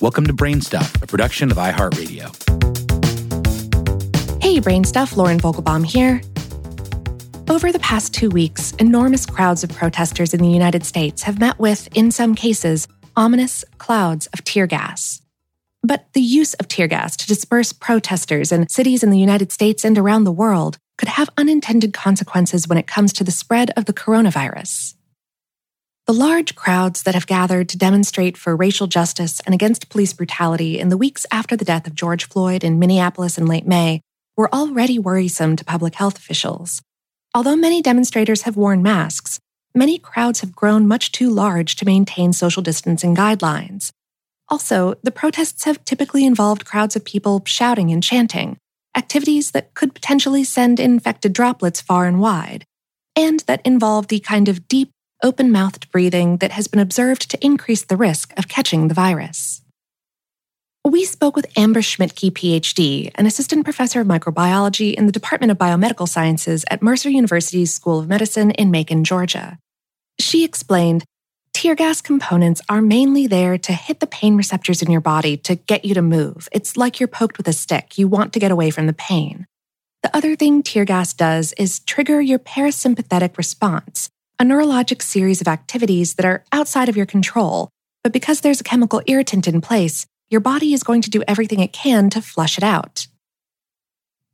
Welcome to Brainstuff, a production of iHeartRadio. Hey, Brainstuff, Lauren Vogelbaum here. Over the past two weeks, enormous crowds of protesters in the United States have met with, in some cases, ominous clouds of tear gas. But the use of tear gas to disperse protesters in cities in the United States and around the world could have unintended consequences when it comes to the spread of the coronavirus. The large crowds that have gathered to demonstrate for racial justice and against police brutality in the weeks after the death of George Floyd in Minneapolis in late May were already worrisome to public health officials. Although many demonstrators have worn masks, many crowds have grown much too large to maintain social distancing guidelines. Also, the protests have typically involved crowds of people shouting and chanting, activities that could potentially send infected droplets far and wide, and that involve the kind of deep, open mouthed breathing that has been observed to increase the risk of catching the virus. We spoke with Amber Schmidtke, PhD, an assistant professor of microbiology in the Department of Biomedical Sciences at Mercer University's School of Medicine in Macon, Georgia. She explained tear gas components are mainly there to hit the pain receptors in your body to get you to move. It's like you're poked with a stick. You want to get away from the pain. The other thing tear gas does is trigger your parasympathetic response, a neurologic series of activities that are outside of your control. But because there's a chemical irritant in place, your body is going to do everything it can to flush it out.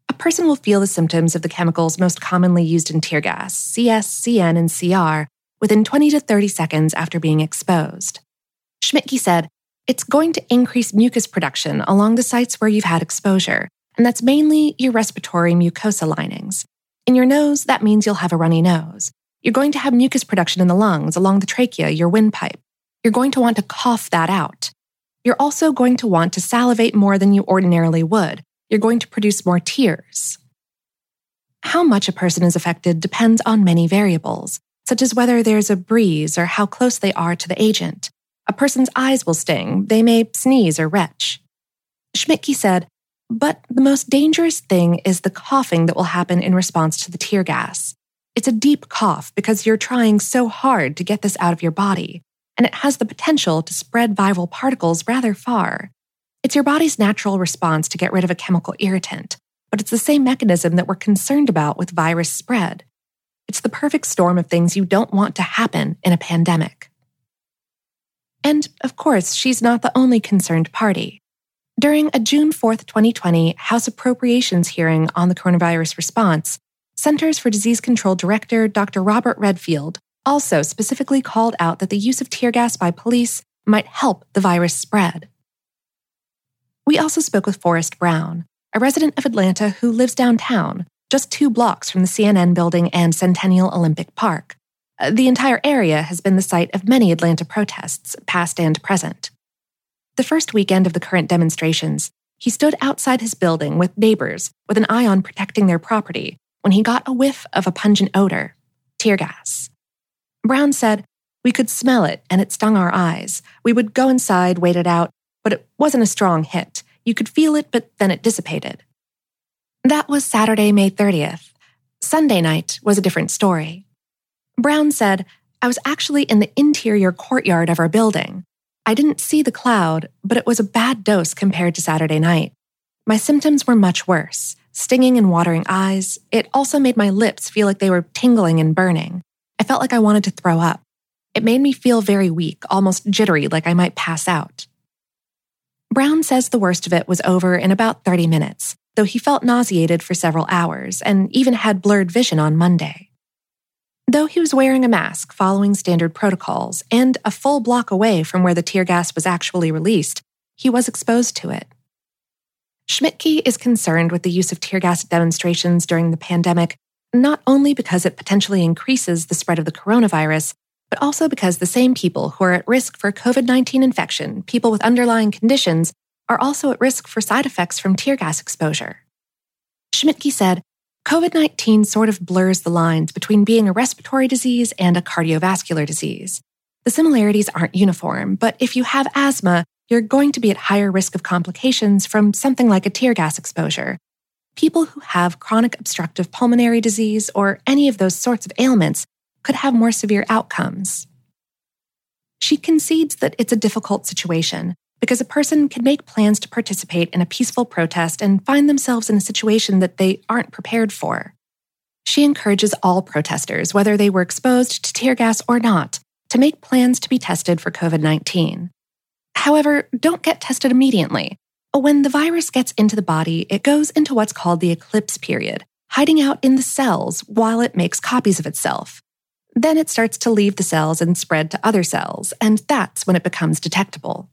A person will feel the symptoms of the chemicals most commonly used in tear gas, CS, CN, and CR, within 20 to 30 seconds after being exposed. Schmidtke said, it's going to increase mucus production along the sites where you've had exposure, and that's mainly your respiratory mucosa linings. In your nose, that means you'll have a runny nose. You're going to have mucus production in the lungs, along the trachea, your windpipe. You're going to want to cough that out. You're also going to want to salivate more than you ordinarily would. You're going to produce more tears. How much a person is affected depends on many variables, such as whether there's a breeze or how close they are to the agent. A person's eyes will sting, they may sneeze or retch. Schmidtke said, but the most dangerous thing is the coughing that will happen in response to the tear gas. It's a deep cough because you're trying so hard to get this out of your body, and it has the potential to spread viral particles rather far. It's your body's natural response to get rid of a chemical irritant, but it's the same mechanism that we're concerned about with virus spread. It's the perfect storm of things you don't want to happen in a pandemic. And, of course, she's not the only concerned party. During a June 4, 2020 House Appropriations hearing on the coronavirus response, Centers for Disease Control Director Dr. Robert Redfield also specifically called out that the use of tear gas by police might help the virus spread. We also spoke with Forrest Brown, a resident of Atlanta who lives downtown, just two blocks from the CNN building and Centennial Olympic Park. Uh, the entire area has been the site of many Atlanta protests, past and present. The first weekend of the current demonstrations, he stood outside his building with neighbors with an eye on protecting their property when he got a whiff of a pungent odor tear gas. Brown said, We could smell it and it stung our eyes. We would go inside, wait it out, but it wasn't a strong hit. You could feel it, but then it dissipated. That was Saturday, May 30th. Sunday night was a different story. Brown said, I was actually in the interior courtyard of our building. I didn't see the cloud, but it was a bad dose compared to Saturday night. My symptoms were much worse stinging and watering eyes. It also made my lips feel like they were tingling and burning. I felt like I wanted to throw up. It made me feel very weak, almost jittery, like I might pass out. Brown says the worst of it was over in about 30 minutes, though he felt nauseated for several hours and even had blurred vision on Monday. Though he was wearing a mask following standard protocols and a full block away from where the tear gas was actually released, he was exposed to it. Schmidtke is concerned with the use of tear gas demonstrations during the pandemic, not only because it potentially increases the spread of the coronavirus, but also because the same people who are at risk for COVID 19 infection, people with underlying conditions, are also at risk for side effects from tear gas exposure. Schmidtke said, COVID 19 sort of blurs the lines between being a respiratory disease and a cardiovascular disease. The similarities aren't uniform, but if you have asthma, you're going to be at higher risk of complications from something like a tear gas exposure. People who have chronic obstructive pulmonary disease or any of those sorts of ailments could have more severe outcomes. She concedes that it's a difficult situation, because a person can make plans to participate in a peaceful protest and find themselves in a situation that they aren't prepared for. She encourages all protesters, whether they were exposed to tear gas or not, to make plans to be tested for COVID 19. However, don't get tested immediately. When the virus gets into the body, it goes into what's called the eclipse period, hiding out in the cells while it makes copies of itself. Then it starts to leave the cells and spread to other cells, and that's when it becomes detectable.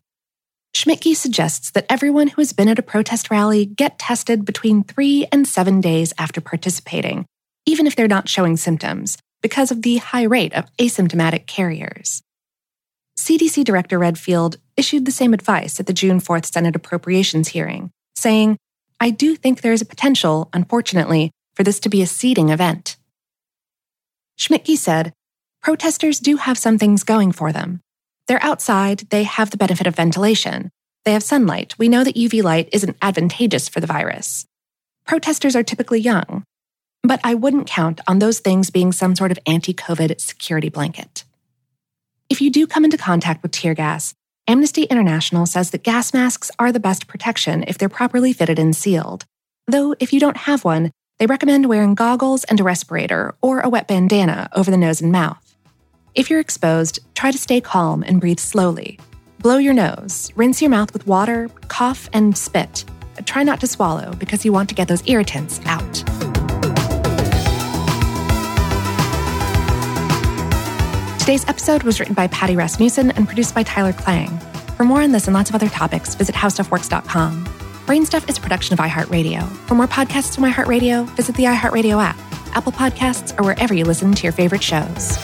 Schmidtke suggests that everyone who has been at a protest rally get tested between three and seven days after participating, even if they're not showing symptoms, because of the high rate of asymptomatic carriers. CDC Director Redfield issued the same advice at the June 4th Senate Appropriations hearing, saying, I do think there is a potential, unfortunately, for this to be a seeding event. Schmidtke said, Protesters do have some things going for them. They're outside, they have the benefit of ventilation. They have sunlight. We know that UV light isn't advantageous for the virus. Protesters are typically young, but I wouldn't count on those things being some sort of anti COVID security blanket. If you do come into contact with tear gas, Amnesty International says that gas masks are the best protection if they're properly fitted and sealed. Though, if you don't have one, they recommend wearing goggles and a respirator or a wet bandana over the nose and mouth. If you're exposed, try to stay calm and breathe slowly. Blow your nose, rinse your mouth with water, cough, and spit. Try not to swallow because you want to get those irritants out. Today's episode was written by Patty Rasmussen and produced by Tyler Klang. For more on this and lots of other topics, visit howstuffworks.com. Brainstuff is a production of iHeartRadio. For more podcasts from iHeartRadio, visit the iHeartRadio app, Apple Podcasts, or wherever you listen to your favorite shows.